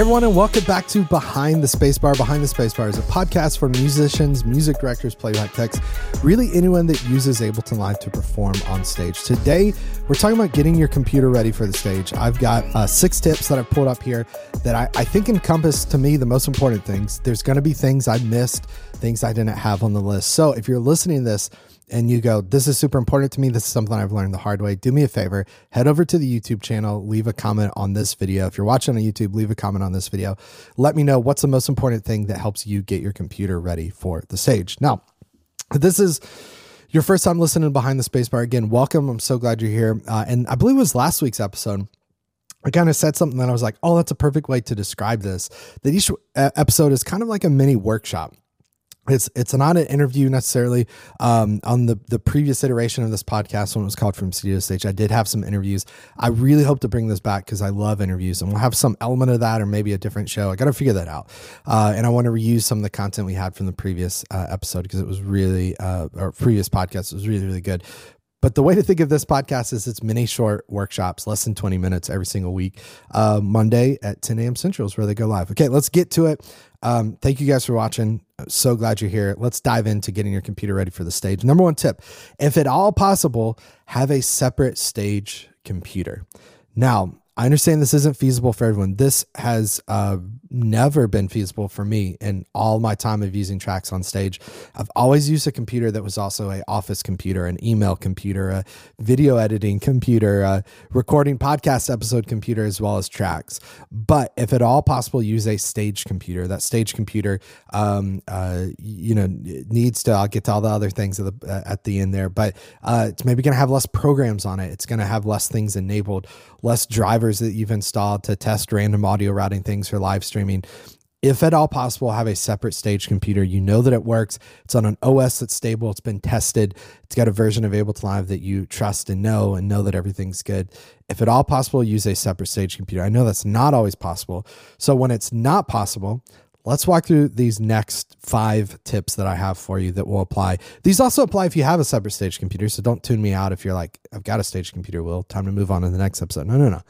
Everyone, and welcome back to Behind the Spacebar. Behind the Spacebar is a podcast for musicians, music directors, playback techs, really anyone that uses Ableton Live to perform on stage. Today, we're talking about getting your computer ready for the stage. I've got uh, six tips that I've pulled up here that I, I think encompass to me the most important things. There's going to be things I missed, things I didn't have on the list. So if you're listening to this, and you go, This is super important to me. This is something I've learned the hard way. Do me a favor, head over to the YouTube channel, leave a comment on this video. If you're watching on YouTube, leave a comment on this video. Let me know what's the most important thing that helps you get your computer ready for the stage. Now, this is your first time listening behind the spacebar again welcome i'm so glad you're here uh, and i believe it was last week's episode I kind of said something that I was like, oh, that's a perfect way to describe this. That each episode is kind of like a mini workshop it's it's not an interview necessarily. Um, on the the previous iteration of this podcast, when it was called From Studio Stage, I did have some interviews. I really hope to bring this back because I love interviews, and we'll have some element of that, or maybe a different show. I got to figure that out, uh, and I want to reuse some of the content we had from the previous uh, episode because it was really uh, or previous podcast was really really good. But the way to think of this podcast is it's mini short workshops, less than 20 minutes every single week. Uh, Monday at 10 a.m. Central is where they go live. Okay, let's get to it. Um, thank you guys for watching. So glad you're here. Let's dive into getting your computer ready for the stage. Number one tip if at all possible, have a separate stage computer. Now, I understand this isn't feasible for everyone. This has uh, never been feasible for me in all my time of using tracks on stage. I've always used a computer that was also a office computer, an email computer, a video editing computer, a recording podcast episode computer, as well as tracks. But if at all possible, use a stage computer. That stage computer, um, uh, you know, needs to. I'll get to all the other things at the uh, at the end there, but uh, it's maybe going to have less programs on it. It's going to have less things enabled, less drivers that you've installed to test random audio routing things for live streaming if at all possible, have a separate stage computer. You know that it works. It's on an OS that's stable. It's been tested. It's got a version of Ableton Live that you trust and know and know that everything's good. If at all possible, use a separate stage computer. I know that's not always possible. So when it's not possible, let's walk through these next five tips that I have for you that will apply. These also apply if you have a separate stage computer. So don't tune me out if you're like, I've got a stage computer, Will. Time to move on to the next episode. No, no, no.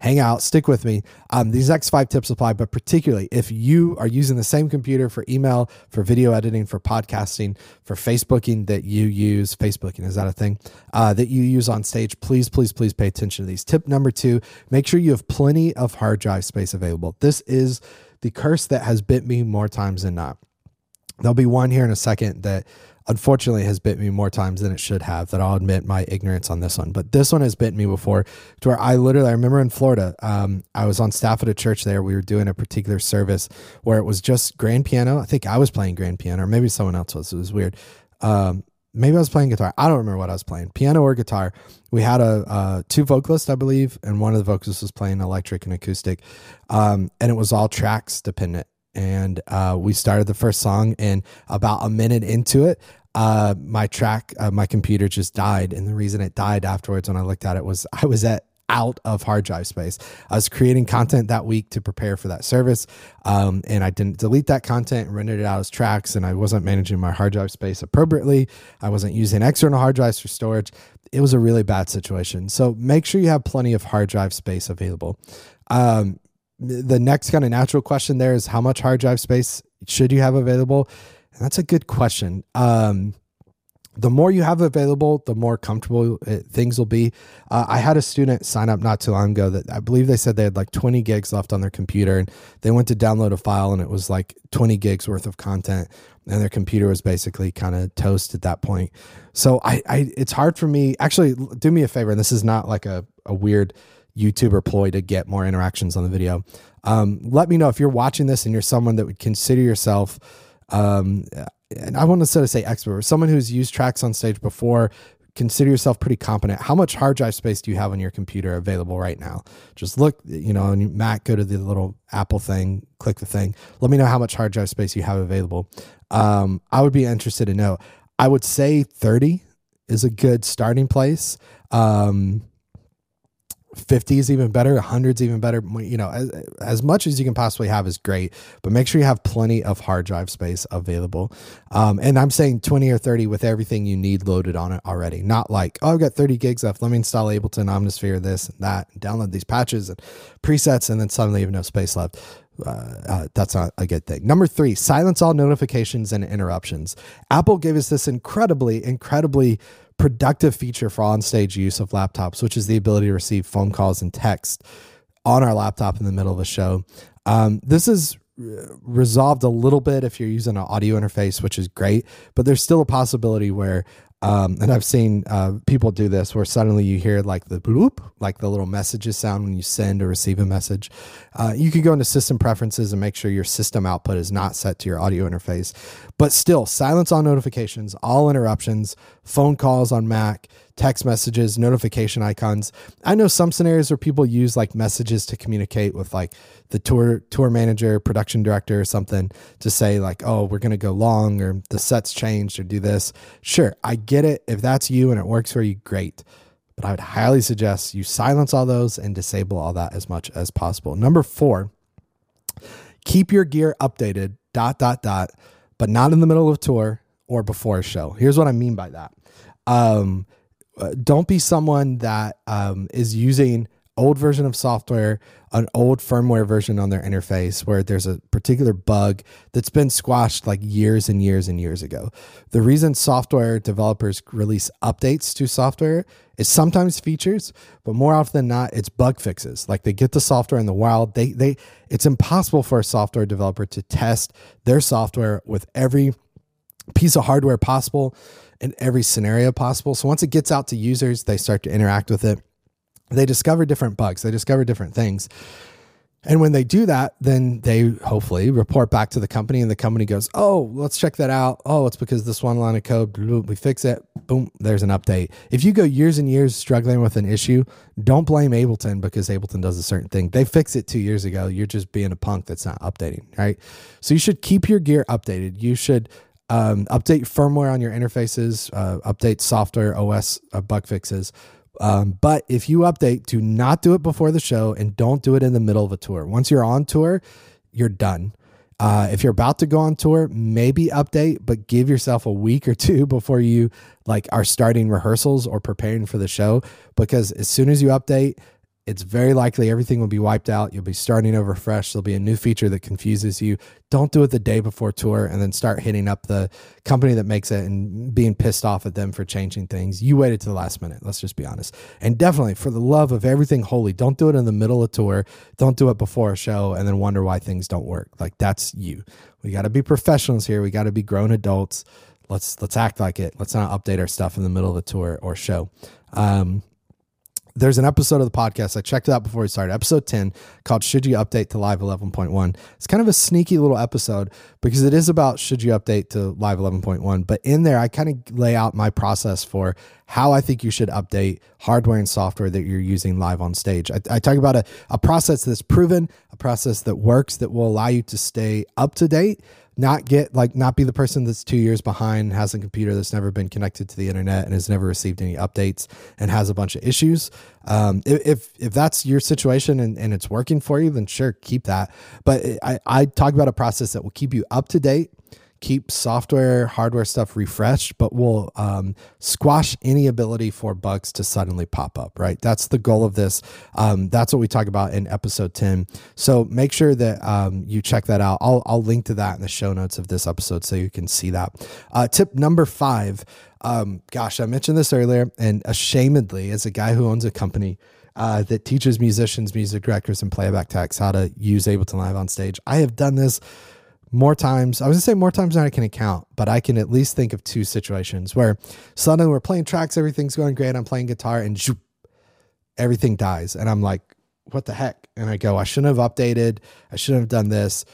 Hang out, stick with me. Um, these next five tips apply, but particularly if you are using the same computer for email, for video editing, for podcasting, for Facebooking that you use, Facebooking, is that a thing? Uh, that you use on stage, please, please, please pay attention to these. Tip number two, make sure you have plenty of hard drive space available. This is the curse that has bit me more times than not. There'll be one here in a second that unfortunately has bit me more times than it should have that I'll admit my ignorance on this one. But this one has bit me before to where I literally, I remember in Florida, um, I was on staff at a church there. We were doing a particular service where it was just grand piano. I think I was playing grand piano or maybe someone else was. It was weird. Um, maybe I was playing guitar. I don't remember what I was playing, piano or guitar. We had a two vocalists, I believe, and one of the vocalists was playing electric and acoustic, um, and it was all tracks dependent. And uh, we started the first song, and about a minute into it, uh, my track, uh, my computer just died. And the reason it died afterwards, when I looked at it, was I was at out of hard drive space. I was creating content that week to prepare for that service. Um, and I didn't delete that content and rendered it out as tracks. And I wasn't managing my hard drive space appropriately. I wasn't using external hard drives for storage. It was a really bad situation. So make sure you have plenty of hard drive space available. Um, the next kind of natural question there is how much hard drive space should you have available? And that's a good question. Um, the more you have available, the more comfortable it, uh, things will be. Uh, I had a student sign up not too long ago that I believe they said they had like 20 gigs left on their computer and they went to download a file and it was like 20 gigs worth of content and their computer was basically kind of toast at that point. So I, I, it's hard for me. Actually, do me a favor, and this is not like a, a weird YouTuber ploy to get more interactions on the video. Um, let me know if you're watching this and you're someone that would consider yourself um, and I want to sort of say expert, or someone who's used tracks on stage before, consider yourself pretty competent. How much hard drive space do you have on your computer available right now? Just look, you know, on Mac, go to the little Apple thing, click the thing. Let me know how much hard drive space you have available. Um, I would be interested to know. I would say 30 is a good starting place. Um, 50 is even better 100 is even better you know as, as much as you can possibly have is great but make sure you have plenty of hard drive space available um, and i'm saying 20 or 30 with everything you need loaded on it already not like oh i've got 30 gigs left let me install ableton omnisphere this and that and download these patches and presets and then suddenly you have no space left uh, uh, that's not a good thing. Number three, silence all notifications and interruptions. Apple gave us this incredibly, incredibly productive feature for on-stage use of laptops, which is the ability to receive phone calls and text on our laptop in the middle of a show. Um, this is resolved a little bit if you're using an audio interface, which is great, but there's still a possibility where um, and I've seen uh, people do this where suddenly you hear like the bloop, like the little messages sound when you send or receive a message. Uh, you could go into system preferences and make sure your system output is not set to your audio interface. But still, silence all notifications, all interruptions, phone calls on Mac, text messages, notification icons. I know some scenarios where people use like messages to communicate with like the tour tour manager, production director, or something to say like, "Oh, we're gonna go long," or "The set's changed," or "Do this." Sure, I get it. If that's you and it works for you, great. But I would highly suggest you silence all those and disable all that as much as possible. Number four, keep your gear updated. Dot dot dot, but not in the middle of tour or before a show. Here's what I mean by that. Um, uh, don't be someone that um, is using old version of software, an old firmware version on their interface where there's a particular bug that's been squashed like years and years and years ago. The reason software developers release updates to software is sometimes features, but more often than not, it's bug fixes. Like they get the software in the wild. They they it's impossible for a software developer to test their software with every piece of hardware possible in every scenario possible. So once it gets out to users, they start to interact with it. They discover different bugs, they discover different things. And when they do that, then they hopefully report back to the company, and the company goes, Oh, let's check that out. Oh, it's because this one line of code, we fix it. Boom, there's an update. If you go years and years struggling with an issue, don't blame Ableton because Ableton does a certain thing. They fixed it two years ago. You're just being a punk that's not updating, right? So you should keep your gear updated. You should um, update firmware on your interfaces, uh, update software OS uh, bug fixes. Um, but if you update, do not do it before the show and don't do it in the middle of a tour. Once you're on tour, you're done. Uh, if you're about to go on tour, maybe update, but give yourself a week or two before you like are starting rehearsals or preparing for the show. Because as soon as you update, it's very likely everything will be wiped out. You'll be starting over fresh. There'll be a new feature that confuses you. Don't do it the day before tour and then start hitting up the company that makes it and being pissed off at them for changing things. You waited to the last minute. Let's just be honest. And definitely, for the love of everything holy, don't do it in the middle of tour. Don't do it before a show and then wonder why things don't work. Like that's you. We got to be professionals here. We got to be grown adults. Let's let's act like it. Let's not update our stuff in the middle of a tour or show. Um, there's an episode of the podcast. I checked it out before we started, episode 10, called Should You Update to Live 11.1. It's kind of a sneaky little episode because it is about should you update to Live 11.1. But in there, I kind of lay out my process for how I think you should update hardware and software that you're using live on stage. I, I talk about a, a process that's proven, a process that works, that will allow you to stay up to date not get like not be the person that's two years behind has a computer that's never been connected to the internet and has never received any updates and has a bunch of issues. Um, if if that's your situation and, and it's working for you then sure keep that. But I, I talk about a process that will keep you up to date keep software, hardware stuff refreshed, but will um, squash any ability for bugs to suddenly pop up, right? That's the goal of this. Um, that's what we talk about in episode 10. So make sure that um, you check that out. I'll, I'll link to that in the show notes of this episode so you can see that. Uh, tip number five. Um, gosh, I mentioned this earlier, and ashamedly, as a guy who owns a company, uh, that teaches musicians, music directors, and playback techs how to use Ableton Live on stage. I have done this more times. I was gonna say more times than I can count, but I can at least think of two situations where suddenly we're playing tracks, everything's going great. I'm playing guitar, and zoop, everything dies, and I'm like, "What the heck?" And I go, "I shouldn't have updated. I shouldn't have done this."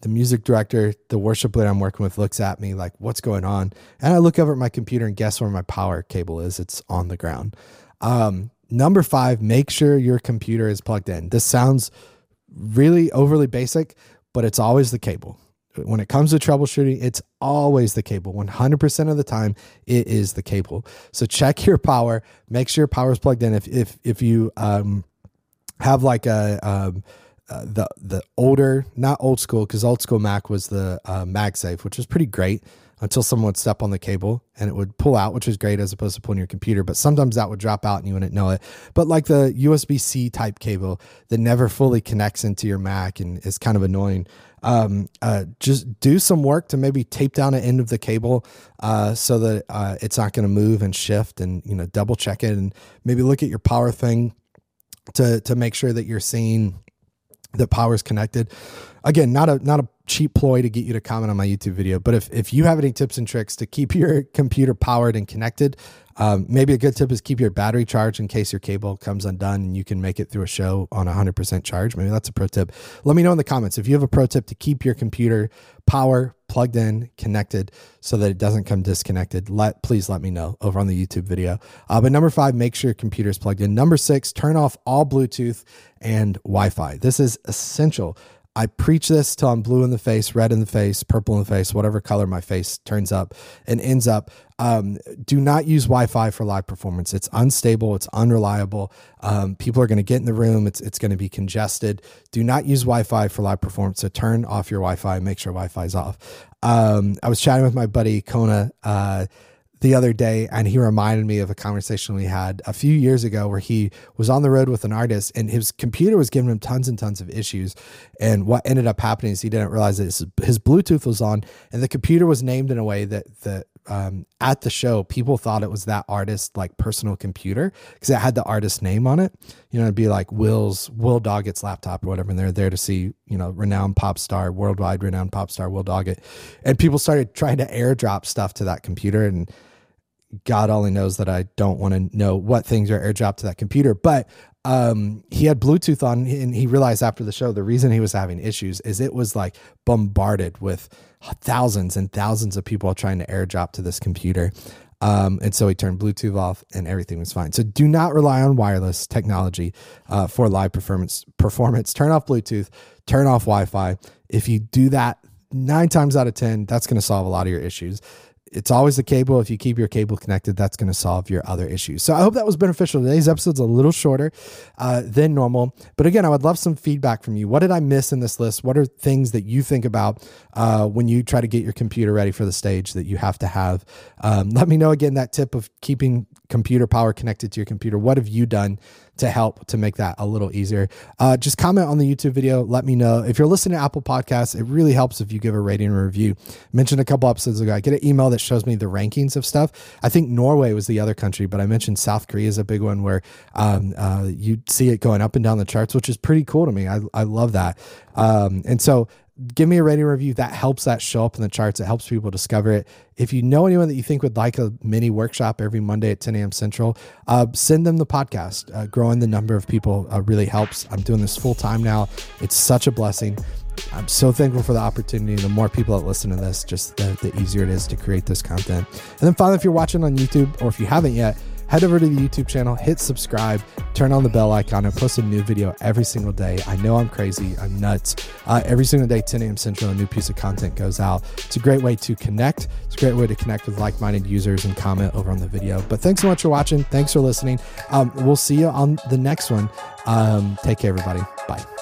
The music director, the worship leader I'm working with, looks at me like, "What's going on?" And I look over at my computer and guess where my power cable is. It's on the ground. Um, number five, make sure your computer is plugged in. This sounds really overly basic, but it's always the cable when it comes to troubleshooting, it's always the cable. 100% of the time, it is the cable. So check your power, make sure your power is plugged in. If, if, if you, um, have like a um, uh, the the older, not old school, because old school Mac was the uh, MagSafe, which was pretty great until someone would step on the cable and it would pull out, which is great as opposed to pulling your computer. But sometimes that would drop out and you wouldn't know it. But like the USB C type cable that never fully connects into your Mac and is kind of annoying. Um, uh, just do some work to maybe tape down an end of the cable uh, so that uh, it's not going to move and shift and you know double check it and maybe look at your power thing to to make sure that you're seeing that power is connected. Again, not a not a cheap ploy to get you to comment on my YouTube video, but if if you have any tips and tricks to keep your computer powered and connected, um, maybe a good tip is keep your battery charged in case your cable comes undone and you can make it through a show on 100% charge. Maybe that's a pro tip. Let me know in the comments if you have a pro tip to keep your computer power plugged in, connected, so that it doesn't come disconnected. Let please let me know over on the YouTube video. Uh, but number five, make sure your computer is plugged in. Number six, turn off all Bluetooth and Wi-Fi. This is essential I preach this till I'm blue in the face, red in the face, purple in the face, whatever color my face turns up and ends up. Um, do not use Wi-Fi for live performance. It's unstable. It's unreliable. Um, people are going to get in the room. It's it's going to be congested. Do not use Wi-Fi for live performance. So turn off your Wi-Fi. Make sure Wi-Fi is off. Um, I was chatting with my buddy Kona. Uh, the other day and he reminded me of a conversation we had a few years ago where he was on the road with an artist and his computer was giving him tons and tons of issues. And what ended up happening is he didn't realize that his, his bluetooth was on and the computer was named in a way that that um, at the show people thought it was that artist like personal computer because it had the artist name on it you know it'd be like will's will doggett's laptop or whatever and they're there to see you know renowned pop star worldwide renowned pop star will doggett and people started trying to airdrop stuff to that computer and God only knows that I don't want to know what things are airdropped to that computer. But um, he had Bluetooth on, and he realized after the show the reason he was having issues is it was like bombarded with thousands and thousands of people trying to airdrop to this computer. Um, and so he turned Bluetooth off, and everything was fine. So do not rely on wireless technology uh, for live performance. Performance. Turn off Bluetooth. Turn off Wi-Fi. If you do that, nine times out of ten, that's going to solve a lot of your issues it's always the cable. If you keep your cable connected, that's going to solve your other issues. So I hope that was beneficial. Today's episode's a little shorter uh, than normal. But again, I would love some feedback from you. What did I miss in this list? What are things that you think about uh, when you try to get your computer ready for the stage that you have to have? Um, let me know again that tip of keeping computer power connected to your computer. What have you done to help to make that a little easier? Uh, just comment on the YouTube video. Let me know. If you're listening to Apple Podcasts, it really helps if you give a rating and review. I mentioned a couple episodes ago, I get an email that shows me the rankings of stuff. I think Norway was the other country, but I mentioned South Korea is a big one where um, uh, you see it going up and down the charts, which is pretty cool to me. I, I love that. Um, and so give me a rating review. That helps that show up in the charts. It helps people discover it. If you know anyone that you think would like a mini workshop every Monday at 10 a.m. Central, uh, send them the podcast. Uh, growing the number of people uh, really helps. I'm doing this full time now. It's such a blessing. I'm so thankful for the opportunity. The more people that listen to this, just the, the easier it is to create this content. And then finally, if you're watching on YouTube or if you haven't yet, head over to the YouTube channel, hit subscribe, turn on the bell icon. and post a new video every single day. I know I'm crazy, I'm nuts. Uh, every single day, 10 a.m. Central, a new piece of content goes out. It's a great way to connect. It's a great way to connect with like minded users and comment over on the video. But thanks so much for watching. Thanks for listening. Um, we'll see you on the next one. Um, take care, everybody. Bye.